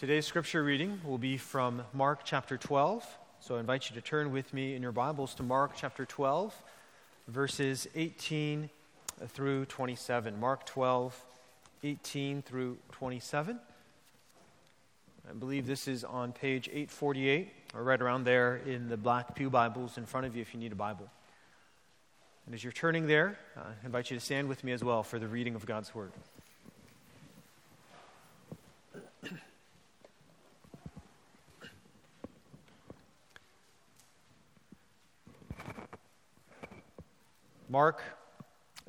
Today's scripture reading will be from Mark chapter 12. So I invite you to turn with me in your Bibles to Mark chapter 12, verses 18 through 27. Mark 12, 18 through 27. I believe this is on page 848, or right around there in the black Pew Bibles in front of you if you need a Bible. And as you're turning there, I invite you to stand with me as well for the reading of God's Word. Mark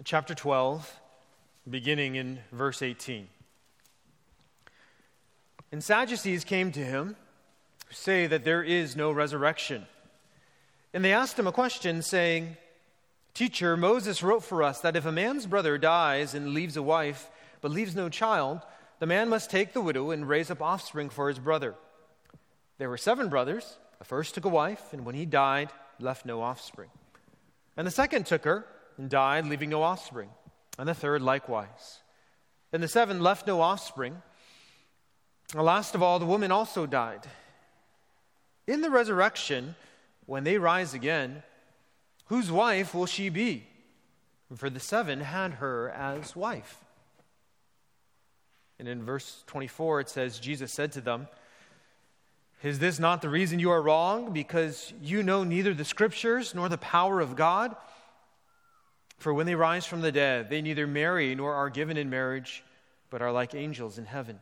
chapter 12, beginning in verse 18. And Sadducees came to him who say that there is no resurrection. And they asked him a question, saying, Teacher, Moses wrote for us that if a man's brother dies and leaves a wife, but leaves no child, the man must take the widow and raise up offspring for his brother. There were seven brothers. The first took a wife, and when he died, left no offspring. And the second took her and died, leaving no offspring. And the third likewise. And the seven left no offspring. And last of all, the woman also died. In the resurrection, when they rise again, whose wife will she be? For the seven had her as wife. And in verse 24, it says, Jesus said to them, Is this not the reason you are wrong? Because you know neither the scriptures nor the power of God? For when they rise from the dead, they neither marry nor are given in marriage, but are like angels in heaven.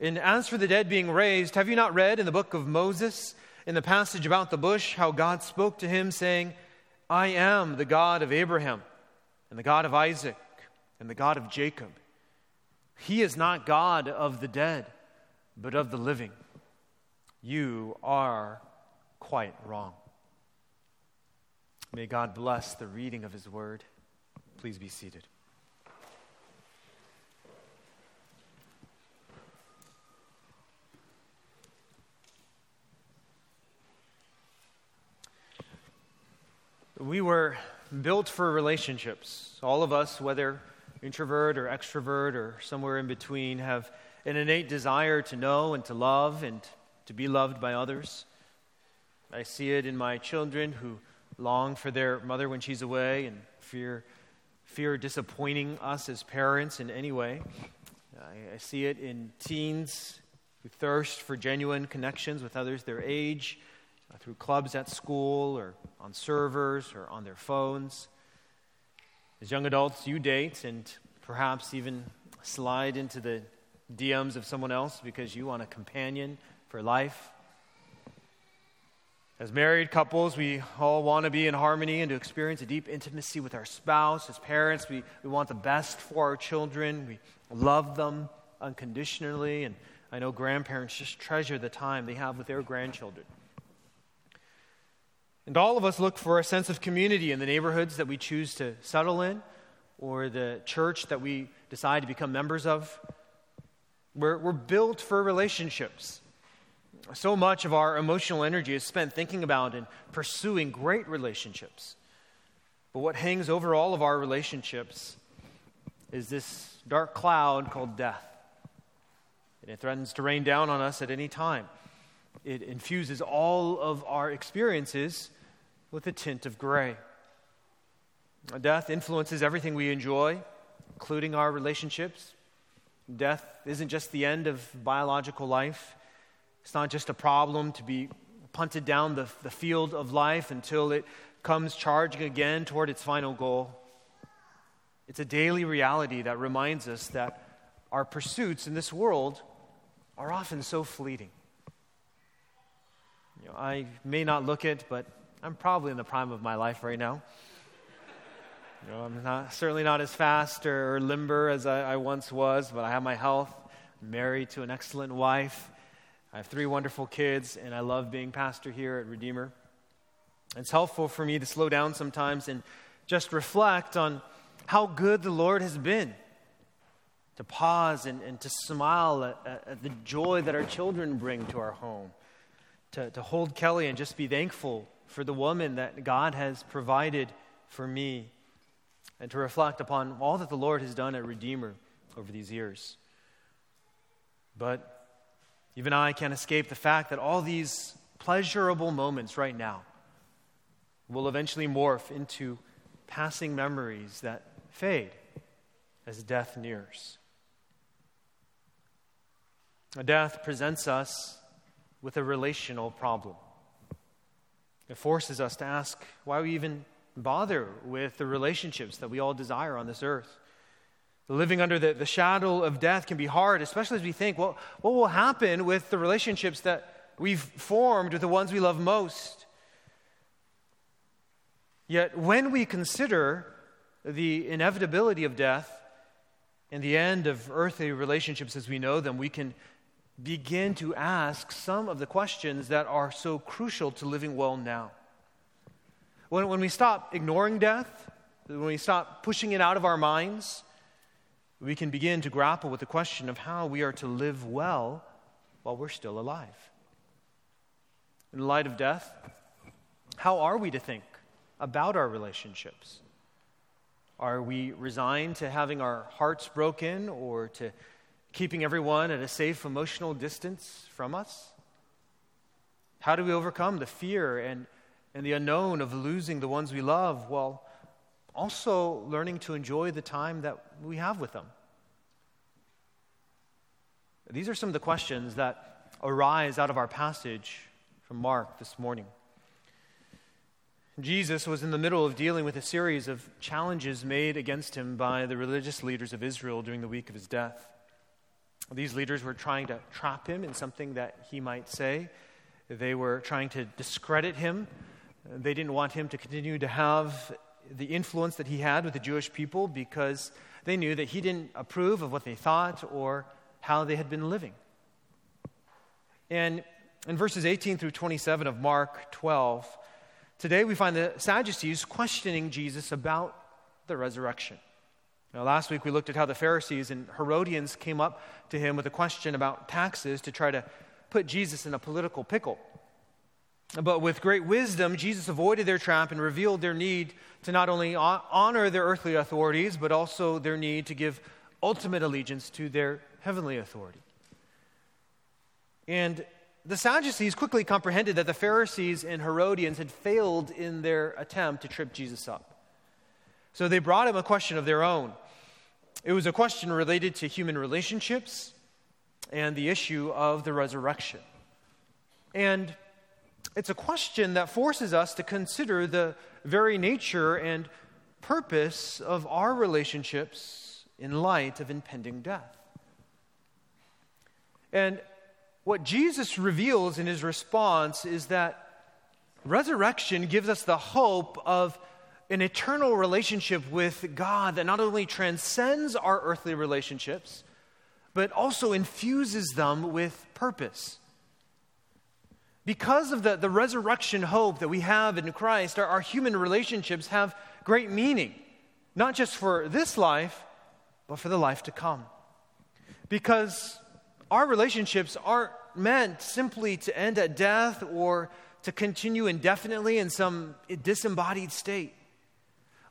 And as for the dead being raised, have you not read in the book of Moses, in the passage about the bush, how God spoke to him, saying, I am the God of Abraham, and the God of Isaac, and the God of Jacob. He is not God of the dead, but of the living. You are quite wrong. May God bless the reading of His word. Please be seated. We were built for relationships. All of us, whether introvert or extrovert or somewhere in between, have an innate desire to know and to love and to be loved by others. I see it in my children who long for their mother when she's away and fear, fear disappointing us as parents in any way. I, I see it in teens who thirst for genuine connections with others their age uh, through clubs at school or on servers or on their phones. As young adults, you date and perhaps even slide into the DMs of someone else because you want a companion for life. As married couples, we all want to be in harmony and to experience a deep intimacy with our spouse. As parents, we, we want the best for our children. We love them unconditionally. And I know grandparents just treasure the time they have with their grandchildren. And all of us look for a sense of community in the neighborhoods that we choose to settle in or the church that we decide to become members of. We're, we're built for relationships so much of our emotional energy is spent thinking about and pursuing great relationships. But what hangs over all of our relationships is this dark cloud called death. And it threatens to rain down on us at any time. It infuses all of our experiences with a tint of gray. Death influences everything we enjoy, including our relationships. Death isn't just the end of biological life, it's not just a problem to be punted down the, the field of life until it comes charging again toward its final goal. It's a daily reality that reminds us that our pursuits in this world are often so fleeting. You know, I may not look it, but I'm probably in the prime of my life right now. You know, I'm not, certainly not as fast or, limber as I, I once was, but I have my health, married to an excellent wife. I have three wonderful kids, and I love being pastor here at Redeemer. It's helpful for me to slow down sometimes and just reflect on how good the Lord has been. To pause and, and to smile at, at, the joy that our children bring to our home. To, to hold Kelly and just be thankful for the woman that God has provided for me. And to reflect upon all that the Lord has done at Redeemer over these years. But Even I can't escape the fact that all these pleasurable moments right now will eventually morph into passing memories that fade as death nears. Death presents us with a relational problem. It forces us to ask why we even bother with the relationships that we all desire on this earth. Living under the, the shadow of death can be hard, especially as we think, well, what will happen with the relationships that we've formed with the ones we love most? Yet, when we consider the inevitability of death and the end of earthly relationships as we know them, we can begin to ask some of the questions that are so crucial to living well now. When, when we stop ignoring death, when we stop pushing it out of our minds, we can begin to grapple with the question of how we are to live well while we're still alive. In light of death, how are we to think about our relationships? Are we resigned to having our hearts broken or to keeping everyone at a safe emotional distance from us? How do we overcome the fear and, and the unknown of losing the ones we love while also learning to enjoy the time that we have with them? These are some of the questions that arise out of our passage from Mark this morning. Jesus was in the middle of dealing with a series of challenges made against him by the religious leaders of Israel during the week of his death. These leaders were trying to trap him in something that he might say. They were trying to discredit him. They didn't want him to continue to have the influence that he had with the Jewish people because they knew that he didn't approve of what they thought or how they had been living. And in verses 18 through 27 of Mark 12, today we find the Sadducees questioning Jesus about the resurrection. Now, last week we looked at how the Pharisees and Herodians came up to him with a question about taxes to try to put Jesus in a political pickle. But with great wisdom, Jesus avoided their trap and revealed their need to not only honor their earthly authorities, but also their need to give ultimate allegiance to their heavenly authority. And the Sadducees quickly comprehended that the Pharisees and Herodians had failed in their attempt to trip Jesus up. So they brought him a question of their own. It was a question related to human relationships and the issue of the resurrection. And it's a question that forces us to consider the very nature and purpose of our relationships in light of impending death. And what Jesus reveals in his response is that resurrection gives us the hope of an eternal relationship with God that not only transcends our earthly relationships, but also infuses them with purpose. Because of the, the resurrection hope that we have in Christ, our, our human relationships have great meaning, not just for this life, but for the life to come. Because our relationships aren't meant simply to end at death or to continue indefinitely in some disembodied state.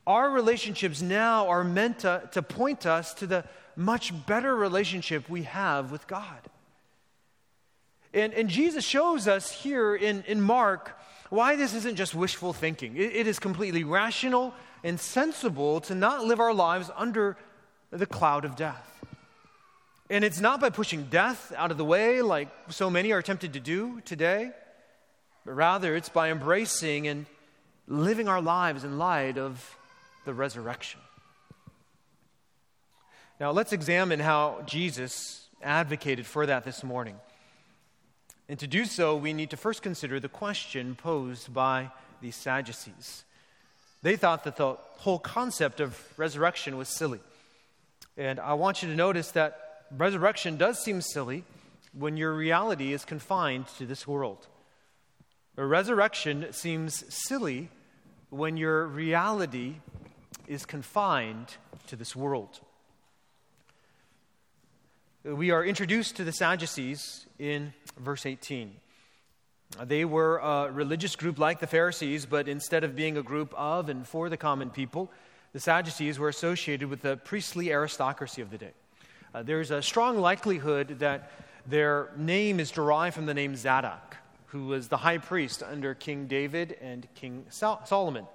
Our relationships now are meant to, to point us to the much better relationship we have with God. And, and Jesus shows us here in, in Mark why this isn't just wishful thinking. It, it is completely rational and sensible to not live our lives under the cloud of death. And it's not by pushing death out of the way like so many are tempted to do today, but rather it's by embracing and living our lives in light of the resurrection. Now, let's examine how Jesus advocated for that this morning. And to do so, we need to first consider the question posed by the Sadducees. They thought that the whole concept of resurrection was silly. And I want you to notice that resurrection does seem silly when your reality is confined to this world. A resurrection seems silly when your reality is confined to this world. We are introduced to the Sadducees in verse 18. They were a religious group like the Pharisees, but instead of being a group of and for the common people, the Sadducees were associated with the priestly aristocracy of the day. Uh, there's a strong likelihood that their name is derived from the name Zadok, who was the high priest under King David and King Solomon.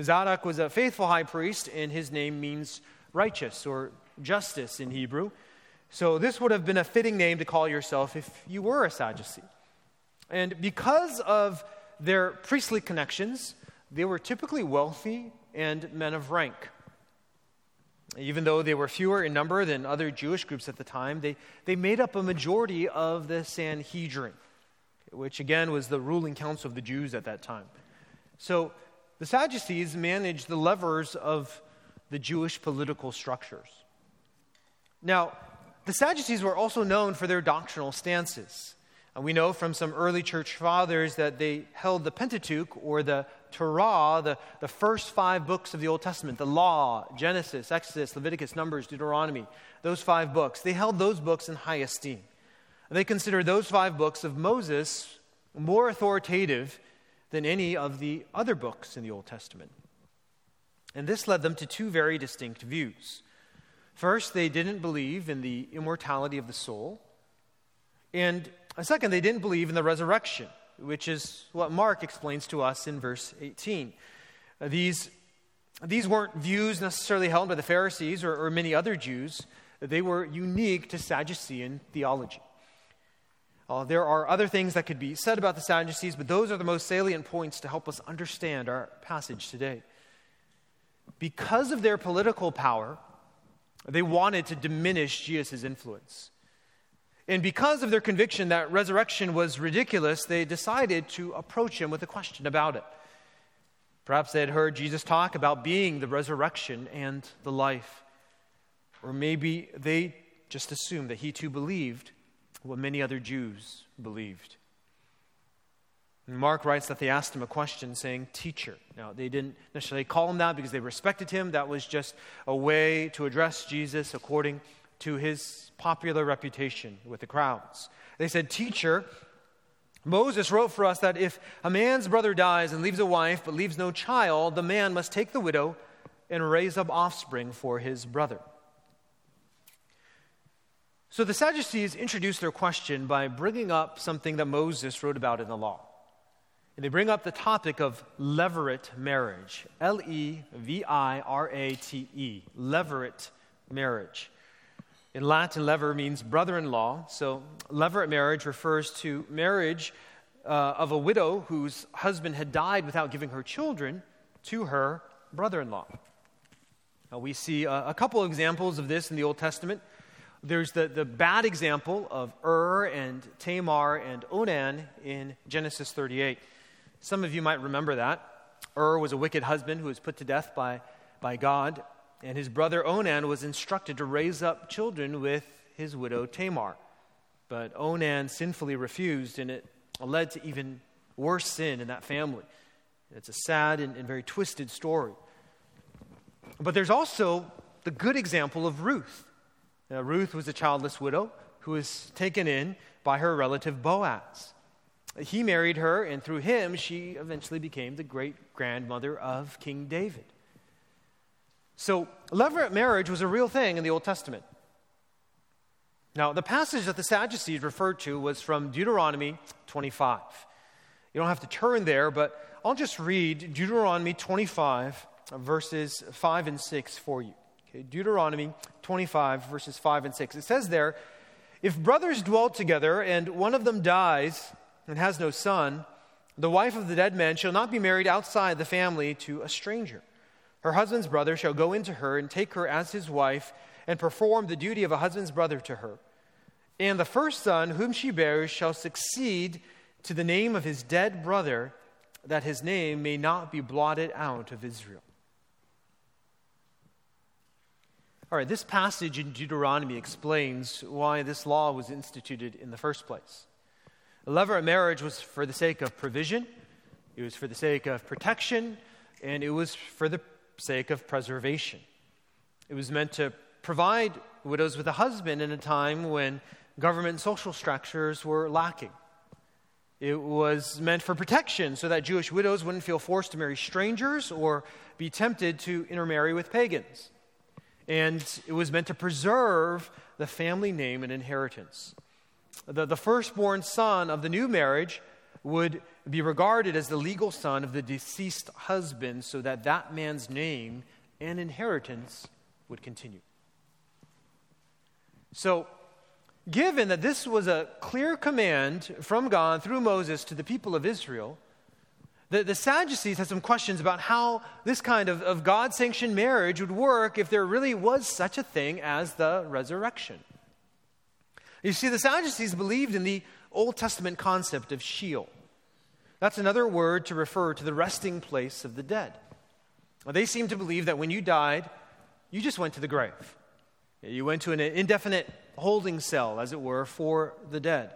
Zadok was a faithful high priest, and his name means righteous or justice in Hebrew. So this would have been a fitting name to call yourself if you were a Sadducee. And because of their priestly connections, they were typically wealthy and men of rank. Even though they were fewer in number than other Jewish groups at the time, they, they made up a majority of the Sanhedrin, which again was the ruling council of the Jews at that time. So the Sadducees managed the levers of the Jewish political structures. Now, the Sadducees were also known for their doctrinal stances. And we know from some early church fathers that they held the Pentateuch or the Torah, the, the first five books of the Old Testament, the Law, Genesis, Exodus, Leviticus, Numbers, Deuteronomy, those five books, they held those books in high esteem. And they considered those five books of Moses more authoritative than any of the other books in the Old Testament. And this led them to two very distinct views. First, they didn't believe in the immortality of the soul. And second, they didn't believe in the resurrection, which is what Mark explains to us in verse 18. Uh, these, these weren't views necessarily held by the Pharisees or, or many other Jews, they were unique to Sadducean theology. Uh, there are other things that could be said about the Sadducees, but those are the most salient points to help us understand our passage today. Because of their political power, they wanted to diminish Jesus' influence. And because of their conviction that resurrection was ridiculous, they decided to approach him with a question about it. Perhaps they had heard Jesus talk about being the resurrection and the life. Or maybe they just assumed that he too believed what many other Jews believed. Mark writes that they asked him a question saying, Teacher. Now, they didn't necessarily call him that because they respected him. That was just a way to address Jesus according to his popular reputation with the crowds. They said, Teacher, Moses wrote for us that if a man's brother dies and leaves a wife but leaves no child, the man must take the widow and raise up offspring for his brother. So the Sadducees introduced their question by bringing up something that Moses wrote about in the law. And they bring up the topic of levirate marriage L E V I R A T E, levirate marriage. In Latin, levir means brother in law. So, levirate marriage refers to marriage uh, of a widow whose husband had died without giving her children to her brother in law. we see a, a couple examples of this in the Old Testament. There's the, the bad example of Ur and Tamar and Onan in Genesis 38. Some of you might remember that. Ur was a wicked husband who was put to death by, by God and his brother Onan was instructed to raise up children with his widow Tamar. But Onan sinfully refused, and it led to even worse sin in that family. It's a sad and, and very twisted story. But there's also the good example of Ruth. Now, Ruth was a childless widow who was taken in by her relative Boaz. He married her, and through him, she eventually became the great grandmother of King David. So, levirate marriage was a real thing in the Old Testament. Now, the passage that the Sadducees referred to was from Deuteronomy 25. You don't have to turn there, but I'll just read Deuteronomy 25, verses 5 and 6 for you. Okay, Deuteronomy 25, verses 5 and 6. It says there, If brothers dwell together and one of them dies and has no son, the wife of the dead man shall not be married outside the family to a stranger. Her husband's brother shall go into her and take her as his wife and perform the duty of a husband's brother to her. And the first son whom she bears shall succeed to the name of his dead brother, that his name may not be blotted out of Israel. All right, this passage in Deuteronomy explains why this law was instituted in the first place. A levirate marriage was for the sake of provision, it was for the sake of protection, and it was for the sake of preservation. It was meant to provide widows with a husband in a time when government and social structures were lacking. It was meant for protection so that Jewish widows wouldn't feel forced to marry strangers or be tempted to intermarry with pagans. And it was meant to preserve the family name and inheritance. The, the firstborn son of the new marriage would be regarded as the legal son of the deceased husband so that that man's name and inheritance would continue. So, given that this was a clear command from God through Moses to the people of Israel, the, the Sadducees had some questions about how this kind of, of God sanctioned marriage would work if there really was such a thing as the resurrection. You see, the Sadducees believed in the Old Testament concept of Sheol. That's another word to refer to the resting place of the dead. They seem to believe that when you died, you just went to the grave. You went to an indefinite holding cell, as it were, for the dead.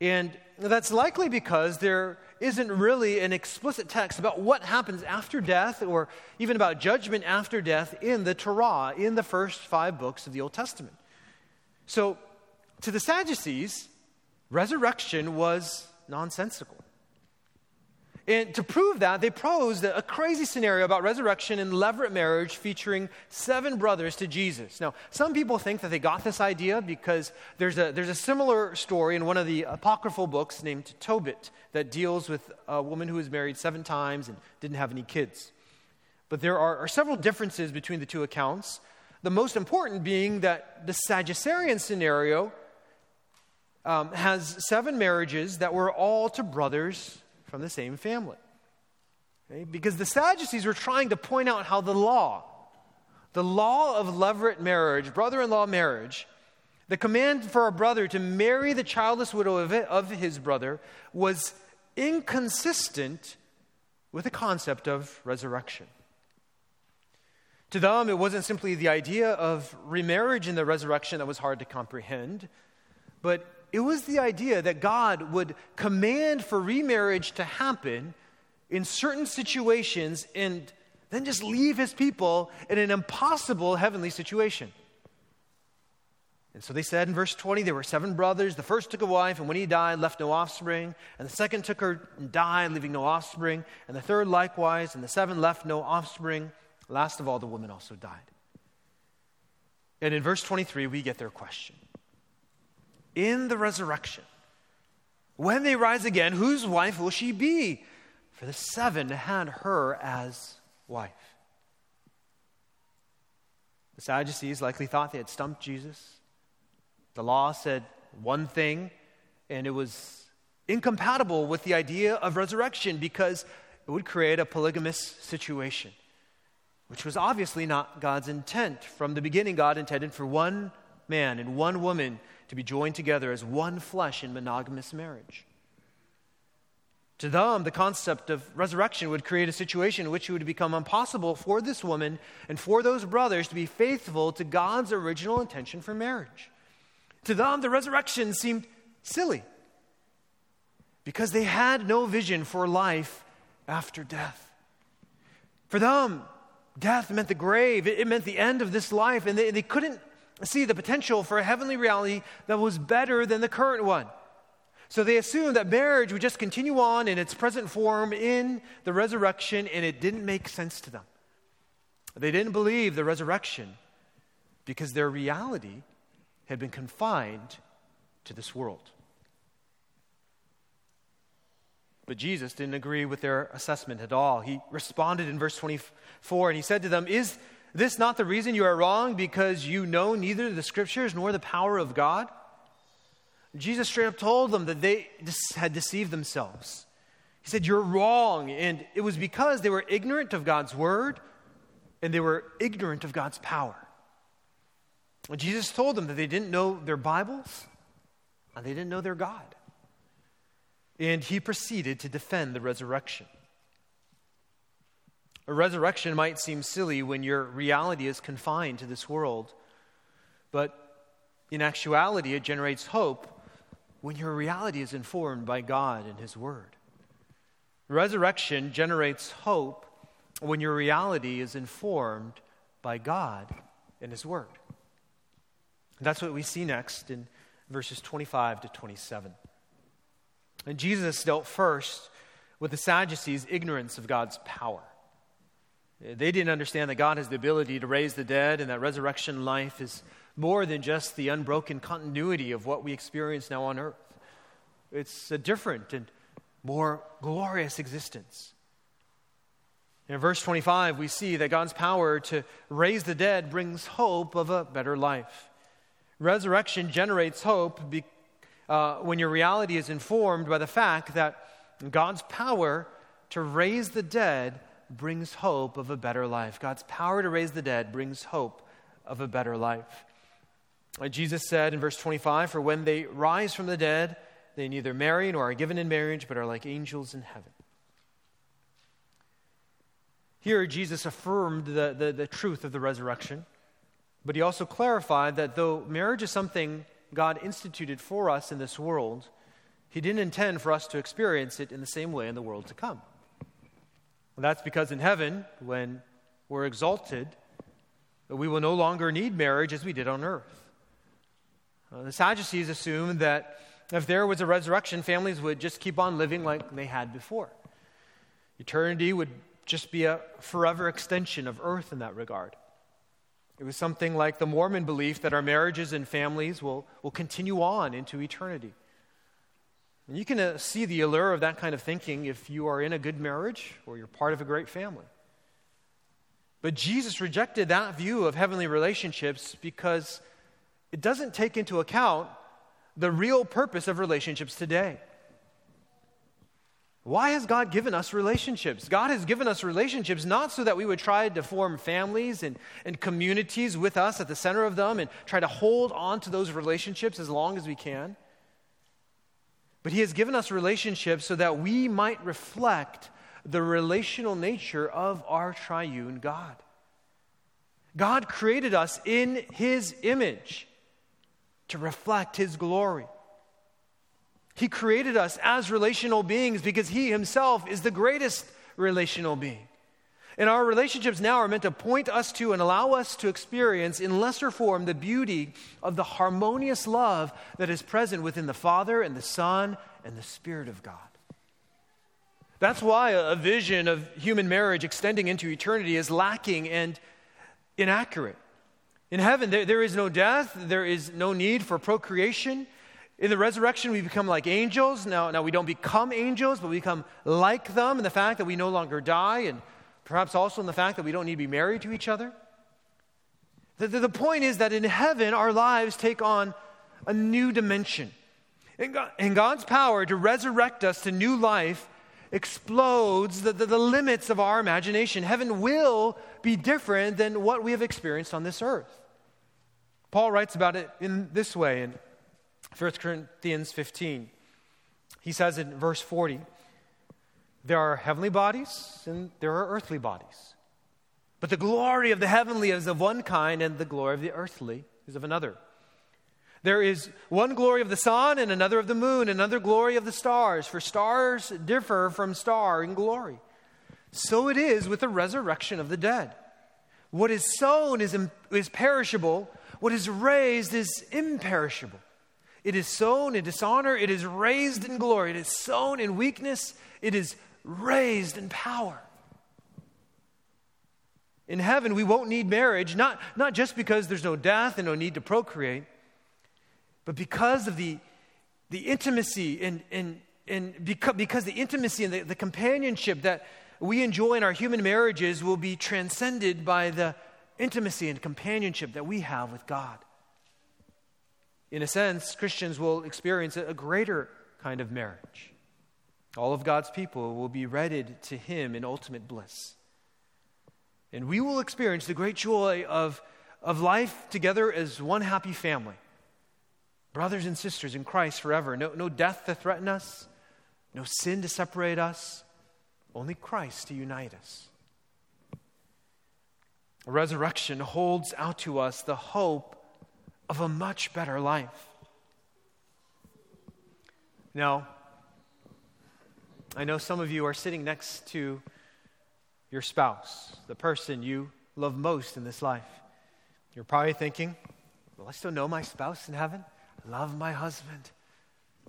And that's likely because there isn't really an explicit text about what happens after death or even about judgment after death in the Torah, in the first five books of the Old Testament. So, to the Sadducees, resurrection was nonsensical. And to prove that, they posed a crazy scenario about resurrection and levirate marriage featuring seven brothers to Jesus. Now, some people think that they got this idea because there's a, there's a similar story in one of the apocryphal books named Tobit that deals with a woman who was married seven times and didn't have any kids. But there are, are several differences between the two accounts. The most important being that the Sadducean scenario um, has seven marriages that were all to brothers from the same family. Okay? Because the Sadducees were trying to point out how the law, the law of levirate marriage, brother in law marriage, the command for a brother to marry the childless widow of, it, of his brother was inconsistent with the concept of resurrection. To them, it wasn't simply the idea of remarriage in the resurrection that was hard to comprehend, but it was the idea that God would command for remarriage to happen in certain situations and then just leave his people in an impossible heavenly situation. And so they said in verse 20, there were seven brothers. The first took a wife, and when he died, left no offspring. And the second took her and died, leaving no offspring. And the third likewise, and the seven left no offspring. Last of all, the woman also died. And in verse 23, we get their question in the resurrection. When they rise again, whose wife will she be? For the seven had her as wife. The Sadducees likely thought they had stumped Jesus. The law said one thing, and it was incompatible with the idea of resurrection because it would create a polygamous situation, which was obviously not God's intent. From the beginning, God intended for one man and one woman to be joined together as one flesh in monogamous marriage. To them, the concept of resurrection would create a situation in which it would become impossible for this woman and for those brothers to be faithful to God's original intention for marriage. To them, the resurrection seemed silly because they had no vision for life after death. For them, death meant the grave, it meant the end of this life, and they, they couldn't see the potential for a heavenly reality that was better than the current one. So they assumed that marriage would just continue on in its present form in the resurrection, and it didn't make sense to them. They didn't believe the resurrection because their reality had been confined to this world. But Jesus didn't agree with their assessment at all. He responded in verse 24 and he said to them, Is this not the reason you are wrong because you know neither the scriptures nor the power of God? Jesus straight up told them that they had deceived themselves. He said, You're wrong. And it was because they were ignorant of God's word and they were ignorant of God's power. And Jesus told them that they didn't know their Bibles and they didn't know their God. And he proceeded to defend the resurrection. A resurrection might seem silly when your reality is confined to this world, but in actuality, it generates hope when your reality is informed by God and His Word. Resurrection generates hope when your reality is informed by God and His Word. That's what we see next in verses 25 to 27. And Jesus dealt first with the Sadducees' ignorance of God's power. They didn't understand that God has the ability to raise the dead and that resurrection life is more than just the unbroken continuity of what we experience now on earth. It's a different and more glorious existence. In verse 25, we see that God's power to raise the dead brings hope of a better life. Resurrection generates hope be, uh, when your reality is informed by the fact that God's power to raise the dead brings hope of a better life. God's power to raise the dead brings hope of a better life. Like Jesus said in verse 25, For when they rise from the dead, they neither marry nor are given in marriage, but are like angels in heaven. Here, Jesus affirmed the, the, the, truth of the resurrection, but he also clarified that though marriage is something God instituted for us in this world, he didn't intend for us to experience it in the same way in the world to come. That's because in heaven, when we're exalted, we will no longer need marriage as we did on earth. Uh, the Sadducees assumed that if there was a resurrection, families would just keep on living like they had before. Eternity would just be a forever extension of earth in that regard. It was something like the Mormon belief that our marriages and families will, will continue on into eternity. And you can uh, see the allure of that kind of thinking if you are in a good marriage or you're part of a great family. But Jesus rejected that view of heavenly relationships because it doesn't take into account the real purpose of relationships today. Why has God given us relationships? God has given us relationships not so that we would try to form families and, and communities with us at the center of them and try to hold on to those relationships as long as we can. But He has given us relationships so that we might reflect the relational nature of our triune God. God created us in His image to reflect His glory. He created us as relational beings because He Himself is the greatest relational being. And our relationships now are meant to point us to and allow us to experience in lesser form the beauty of the harmonious love that is present within the Father and the Son and the Spirit of God. That's why a vision of human marriage extending into eternity is lacking and inaccurate. In heaven, there, there is no death, there is no need for procreation. In the resurrection, we become like angels. Now, now, we don't become angels, but we become like them in the fact that we no longer die, and perhaps also in the fact that we don't need to be married to each other. The, the, the point is that in heaven, our lives take on a new dimension. And, God, and God's power to resurrect us to new life explodes the, the, the limits of our imagination. Heaven will be different than what we have experienced on this earth. Paul writes about it in this way in 1 Corinthians 15. He says in verse 40 there are heavenly bodies and there are earthly bodies. But the glory of the heavenly is of one kind, and the glory of the earthly is of another. There is one glory of the sun, and another of the moon, another glory of the stars, for stars differ from star in glory. So it is with the resurrection of the dead. What is sown is, is perishable, what is raised is imperishable. It is sown in dishonor, it is raised in glory. It is sown in weakness, it is raised in power. In heaven, we won't need marriage, not, not just because there's no death and no need to procreate, but because of the, the intimacy and, and, and because, because the intimacy and the, the companionship that we enjoy in our human marriages will be transcended by the intimacy and companionship that we have with God. In a sense, Christians will experience a greater kind of marriage. All of God's people will be wedded to Him in ultimate bliss. And we will experience the great joy of, of life together as one happy family. Brothers and sisters in Christ forever. No, no death to threaten us, no sin to separate us, only Christ to unite us. Resurrection holds out to us the hope of a much better life. Now, I know some of you are sitting next to your spouse, the person you love most in this life. You're probably thinking, Will I still know my spouse in heaven? I love my husband.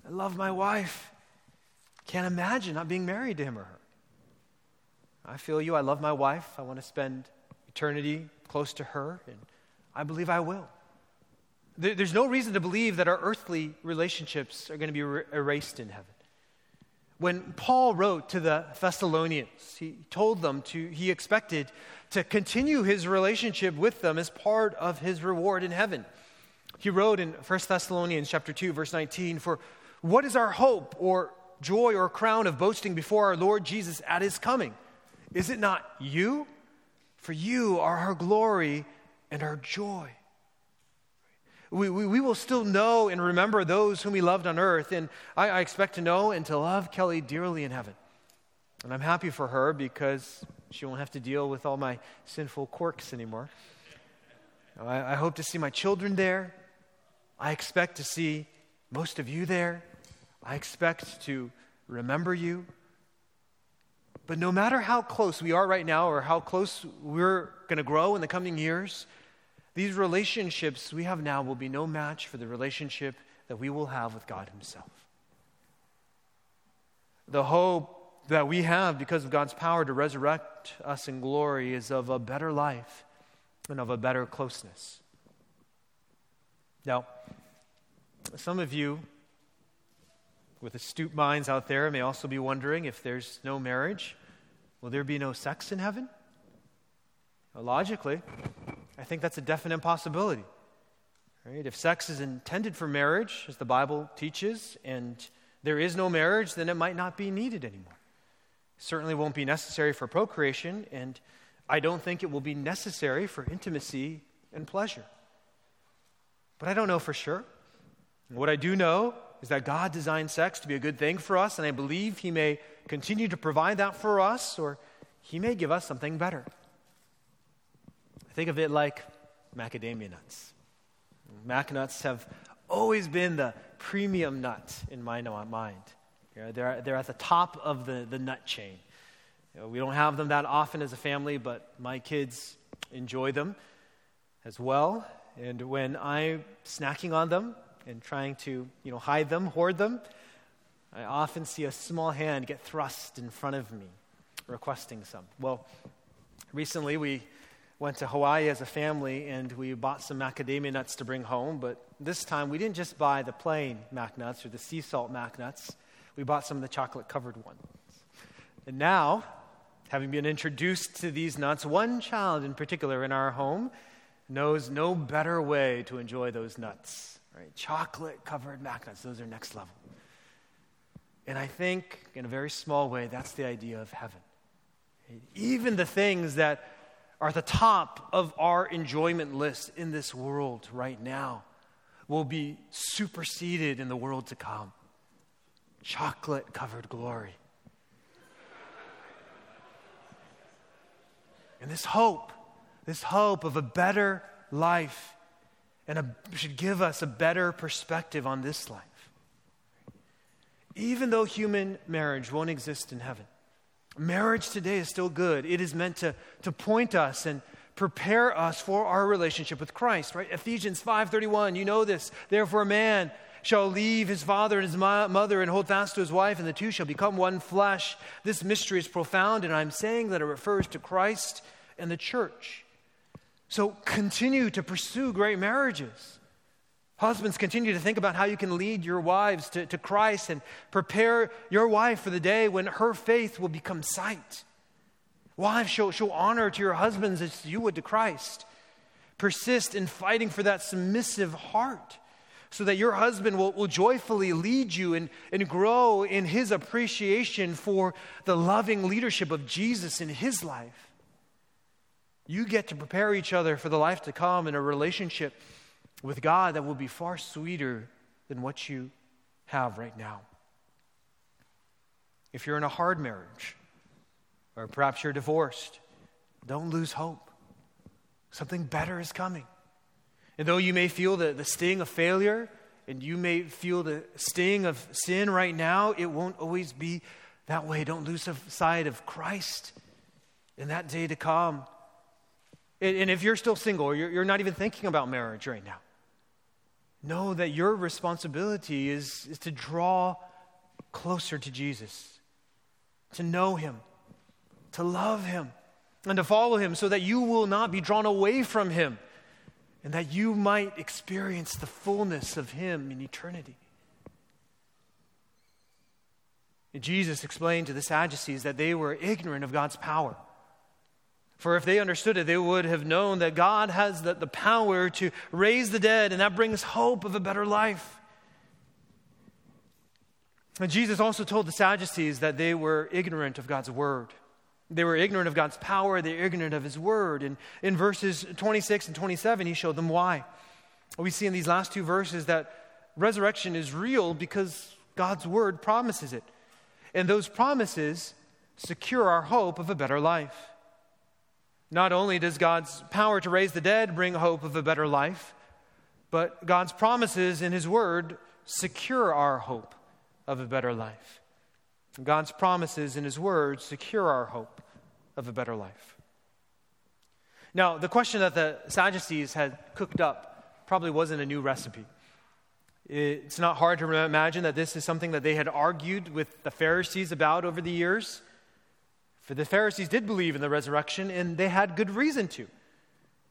I love my wife. Can't imagine not being married to him or her. I feel you. I love my wife. I want to spend eternity close to her, and I believe I will. There's no reason to believe that our earthly relationships are going to be er-, erased in heaven. When Paul wrote to the Thessalonians, he told them to, he expected to continue his relationship with them as part of his reward in heaven. He wrote in 1 Thessalonians chapter 2, verse 19, For what is our hope or joy or crown of boasting before our Lord Jesus at his coming? Is it not you? For you are our glory and our joy. We, we, we, will still know and remember those whom we loved on earth. And I, I expect to know and to love Kelly dearly in heaven. And I'm happy for her because she won't have to deal with all my sinful quirks anymore. I, I hope to see my children there. I expect to see most of you there. I expect to remember you. But no matter how close we are right now or how close we're going to grow in the coming years, these relationships we have now will be no match for the relationship that we will have with God Himself. The hope that we have because of God's power to resurrect us in glory is of a better life and of a better closeness. Now, some of you with astute minds out there may also be wondering if there's no marriage, will there be no sex in heaven? Well, logically, I think that's a definite possibility. Right? If sex is intended for marriage, as the Bible teaches, and there is no marriage, then it might not be needed anymore. It certainly won't be necessary for procreation, and I don't think it will be necessary for intimacy and pleasure. But I don't know for sure. What I do know is that God designed sex to be a good thing for us, and I believe He may continue to provide that for us, or He may give us something better. Think of it like macadamia nuts. Mac nuts have always been the premium nut in my mind. They're, they're at the top of the, the nut chain. You know, we don't have them that often as a family, but my kids enjoy them as well. And when I'm snacking on them and trying to you know, hide them, hoard them, I often see a small hand get thrust in front of me requesting some. Well, recently we went to Hawaii as a family and we bought some macadamia nuts to bring home. But this time we didn't just buy the plain mac nuts or the sea salt mac nuts, we bought some of the chocolate covered ones. And now, having been introduced to these nuts, one child in particular in our home knows no better way to enjoy those nuts. Right? Chocolate covered mac nuts, those are next level. And I think, in a very small way, that's the idea of heaven. Even the things that are the top of our enjoyment list in this world right now will be superseded in the world to come. Chocolate covered glory. And this hope, this hope of a better life, and a, should give us a better perspective on this life. Even though human marriage won't exist in heaven, Marriage today is still good. It is meant to, to point us and prepare us for our relationship with Christ, right? Ephesians 5:31, you know this. Therefore a man shall leave his father and his mother and hold fast to his wife and the two shall become one flesh. This mystery is profound and I'm saying that it refers to Christ and the church. So continue to pursue great marriages. Husbands, continue to think about how you can lead your wives to, to Christ and prepare your wife for the day when her faith will become sight. Wives, show, show honor to your husbands as you would to Christ. Persist in fighting for that submissive heart so that your husband will, will joyfully lead you and, and grow in his appreciation for the loving leadership of Jesus in his life. You get to prepare each other for the life to come in a relationship with God that will be far sweeter than what you have right now. If you're in a hard marriage, or perhaps you're divorced, don't lose hope. Something better is coming. And though you may feel the, the sting of failure, and you may feel the sting of sin right now, it won't always be that way. Don't lose sight of Christ in that day to come. And, and if you're still single, you're, you're not even thinking about marriage right now, Know that your responsibility is, is to draw closer to Jesus, to know Him, to love Him, and to follow Him so that you will not be drawn away from Him. and that you might experience the fullness of Him in eternity. And Jesus explained to the Sadducees that they were ignorant of God's power. For if they understood it, they would have known that God has the, the power to raise the dead, and that brings hope of a better life. And Jesus also told the Sadducees that they were ignorant of God's word. They were ignorant of God's power, they were ignorant of his word. And in verses 26 and 27, he showed them why. We see in these last two verses that resurrection is real because God's word promises it. And those promises secure our hope of a better life. Not only does God's power to raise the dead bring hope of a better life, but God's promises in his word secure our hope of a better life. God's promises in His Word secure our hope of a better life. Now, the question that the Sadducees had cooked up probably wasn't a new recipe. It's not hard to imagine that this is something that they had argued with the Pharisees about over the years. For the Pharisees did believe in the resurrection, and they had good reason to.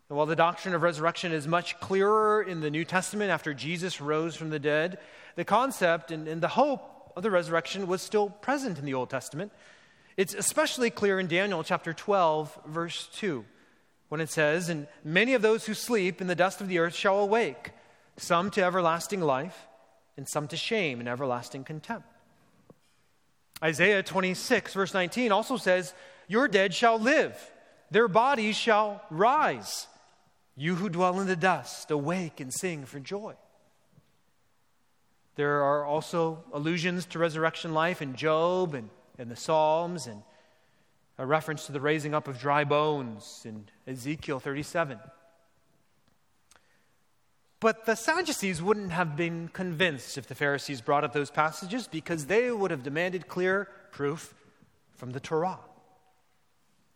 And while the doctrine of resurrection is much clearer in the New Testament after Jesus rose from the dead, the concept and, and the hope of the resurrection was still present in the Old Testament. It's especially clear in Daniel chapter 12, verse 2, when it says, And many of those who sleep in the dust of the earth shall awake, some to everlasting life, and some to shame and everlasting contempt. Isaiah 26, verse 19 also says, Your dead shall live, their bodies shall rise. You who dwell in the dust, awake and sing for joy. There are also allusions to resurrection life in Job and, and the Psalms, and a reference to the raising up of dry bones in Ezekiel 37. But the Sadducees wouldn't have been convinced if the Pharisees brought up those passages because they would have demanded clear proof from the Torah.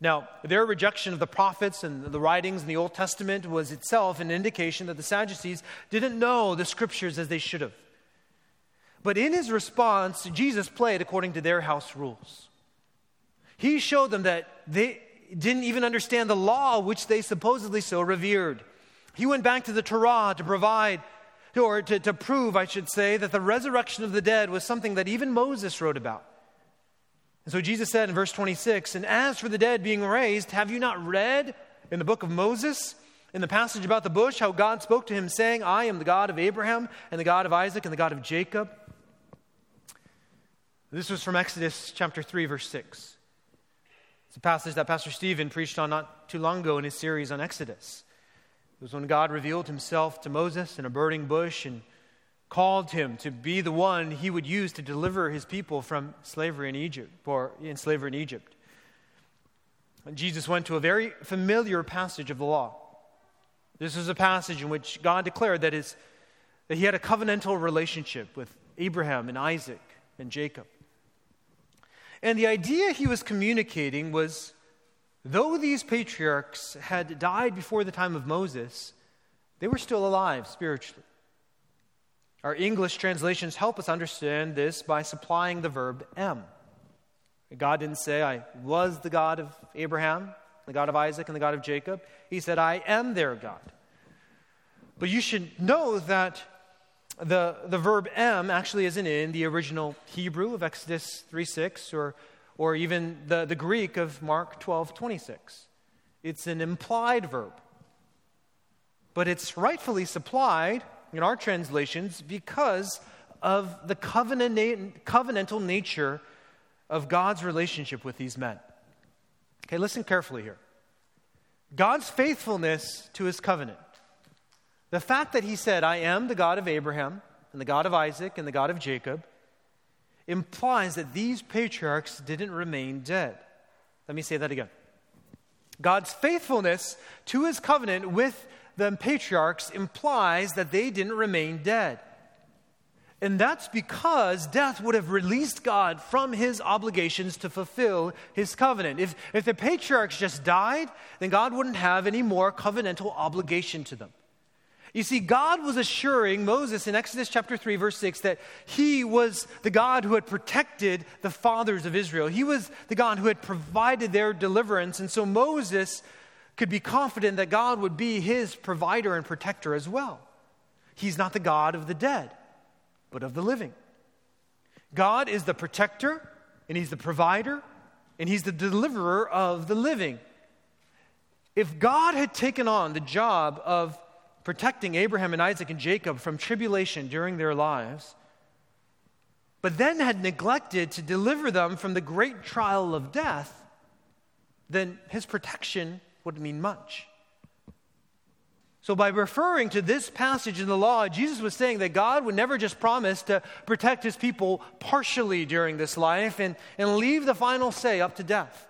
Now, their rejection of the prophets and the writings in the Old Testament was itself an indication that the Sadducees didn't know the scriptures as they should have. But in his response, Jesus played according to their house rules. He showed them that they didn't even understand the law which they supposedly so revered. He went back to the Torah to provide, or to, to prove, I should say, that the resurrection of the dead was something that even Moses wrote about. And so Jesus said in verse 26 And as for the dead being raised, have you not read in the book of Moses, in the passage about the bush, how God spoke to him, saying, I am the God of Abraham, and the God of Isaac, and the God of Jacob? This was from Exodus chapter 3, verse 6. It's a passage that Pastor Stephen preached on not too long ago in his series on Exodus. It was when God revealed himself to Moses in a burning bush and called him to be the one he would use to deliver his people from slavery in Egypt, or in slavery in Egypt. And Jesus went to a very familiar passage of the law. This is a passage in which God declared that, his, that he had a covenantal relationship with Abraham and Isaac and Jacob. And the idea he was communicating was though these patriarchs had died before the time of Moses, they were still alive spiritually. Our English translations help us understand this by supplying the verb am. God didn't say, I was the God of Abraham, the God of Isaac, and the God of Jacob. He said, I am their God. But you should know that the, the verb am actually isn't in the original Hebrew of Exodus 3 6 or, or even the, the Greek of Mark 12 26. It's an implied verb. But it's rightfully supplied in our translations because of the covenant, covenantal nature of God's relationship with these men. Okay, listen carefully here. God's faithfulness to his covenant the fact that he said, I am the God of Abraham, and the God of Isaac, and the God of Jacob, implies that these patriarchs didn't remain dead. Let me say that again. God's faithfulness to his covenant with the patriarchs implies that they didn't remain dead. And that's because death would have released God from his obligations to fulfill his covenant. If, if the patriarchs just died, then God wouldn't have any more covenantal obligation to them. You see, God was assuring Moses in Exodus chapter 3, verse 6, that he was the God who had protected the fathers of Israel. He was the God who had provided their deliverance. And so Moses could be confident that God would be his provider and protector as well. He's not the God of the dead, but of the living. God is the protector, and he's the provider, and he's the deliverer of the living. If God had taken on the job of protecting Abraham and Isaac and Jacob from tribulation during their lives, but then had neglected to deliver them from the great trial of death, then his protection wouldn't mean much. So, by referring to this passage in the law, Jesus was saying that God would never just promise to protect his people partially during this life and, and leave the final say up to death.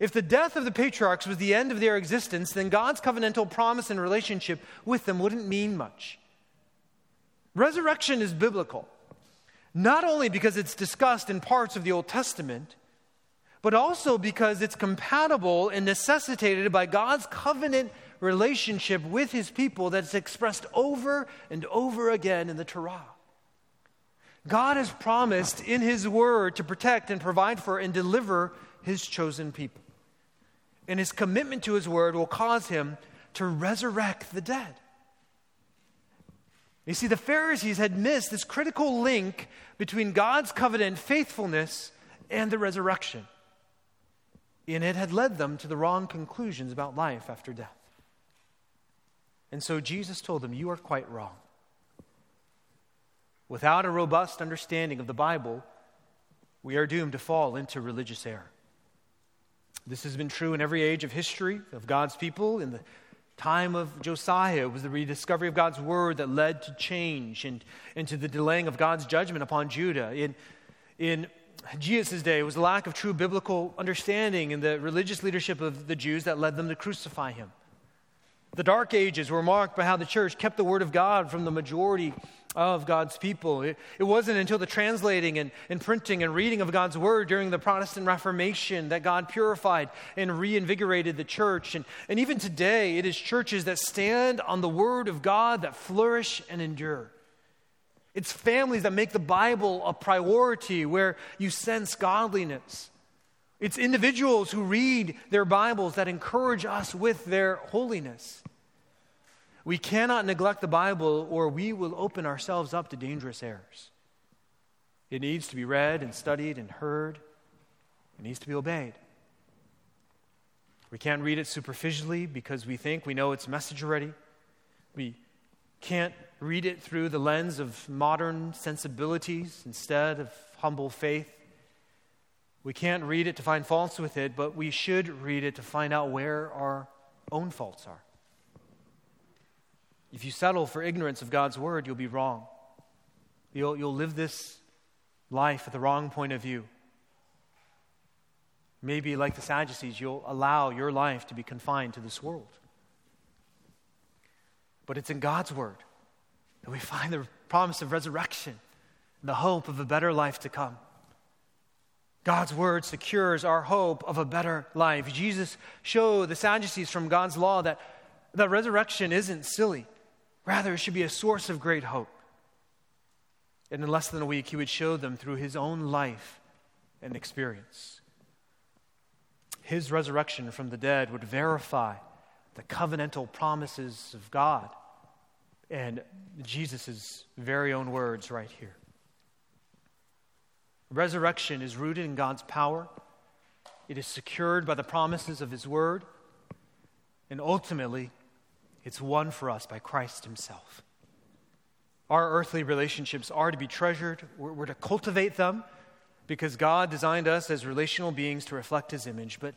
If the death of the patriarchs was the end of their existence, then God's covenantal promise and relationship with them wouldn't mean much. Resurrection is biblical, not only because it's discussed in parts of the Old Testament, but also because it's compatible and necessitated by God's covenant relationship with his people that's expressed over and over again in the Torah. God has promised in his word to protect and provide for and deliver his chosen people and his commitment to his word will cause him to resurrect the dead. You see, the Pharisees had missed this critical link between God's covenant faithfulness and the resurrection. And it had led them to the wrong conclusions about life after death. And so Jesus told them, You are quite wrong. Without a robust understanding of the Bible, we are doomed to fall into religious error. This has been true in every age of history of God's people. In the time of Josiah, it was the rediscovery of God's word that led to change and, and to the delaying of God's judgment upon Judah. In, in Jesus' day, it was the lack of true biblical understanding in the religious leadership of the Jews that led them to crucify him. The Dark Ages were marked by how the church kept the word of God from the majority of God's people. It, it wasn't until the translating and, and printing and reading of God's word during the Protestant Reformation that God purified and reinvigorated the church. And, and even today, it is churches that stand on the word of God that flourish and endure. It's families that make the Bible a priority where you sense godliness. It's individuals who read their Bibles that encourage us with their holiness. We cannot neglect the Bible or we will open ourselves up to dangerous errors. It needs to be read and studied and heard, it needs to be obeyed. We can't read it superficially because we think we know its message already. We can't read it through the lens of modern sensibilities instead of humble faith. We can't read it to find faults with it, but we should read it to find out where our own faults are. If you settle for ignorance of God's word, you'll be wrong. You'll, you'll live this life at the wrong point of view. Maybe, like the Sadducees, you'll allow your life to be confined to this world. But it's in God's word that we find the promise of resurrection, the hope of a better life to come. God's word secures our hope of a better life. Jesus showed the Sadducees from God's law that, that resurrection isn't silly. Rather, it should be a source of great hope. And in less than a week, he would show them through his own life and experience. His resurrection from the dead would verify the covenantal promises of God and Jesus' very own words right here. Resurrection is rooted in God's power, it is secured by the promises of His word, and ultimately, it's won for us by Christ Himself. Our earthly relationships are to be treasured, we're, we're to cultivate them because God designed us as relational beings to reflect His image. But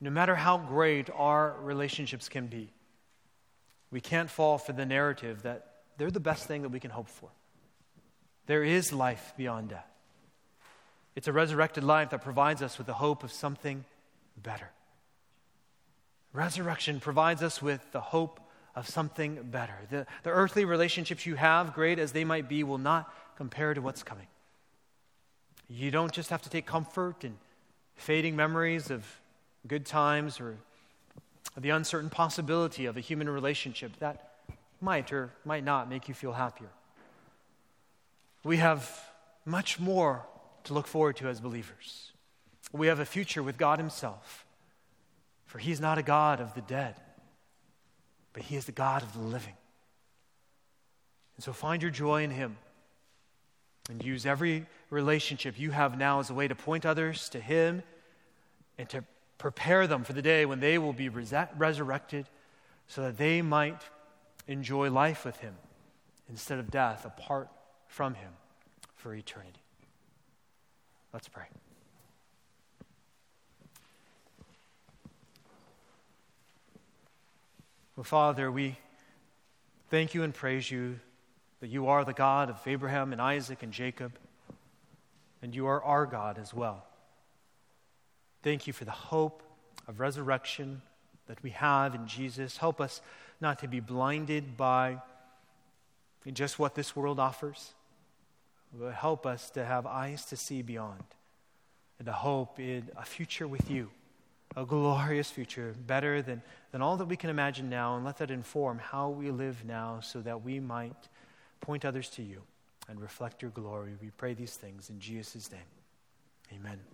no matter how great our relationships can be, we can't fall for the narrative that they're the best thing that we can hope for. There is life beyond death. It's a resurrected life that provides us with the hope of something better. Resurrection provides us with the hope of something better. The, the earthly relationships you have, great as they might be, will not compare to what's coming. You don't just have to take comfort in fading memories of good times or the uncertain possibility of a human relationship that might or might not make you feel happier. We have much more to look forward to as believers. We have a future with God Himself For he is not a God of the dead, but he is the God of the living. And so find your joy in him and use every relationship you have now as a way to point others to him and to prepare them for the day when they will be resurrected so that they might enjoy life with him instead of death apart from him for eternity. Let's pray. Well, Father, we thank you and praise you that you are the God of Abraham and Isaac and Jacob, and you are our God as well. Thank you for the hope of resurrection that we have in Jesus. Help us not to be blinded by just what this world offers, but help us to have eyes to see beyond and to hope in a future with you, a glorious future, better than, than all that we can imagine now, and let that inform how we live now so that we might point others to you and reflect your glory. We pray these things in Jesus' name. Amen.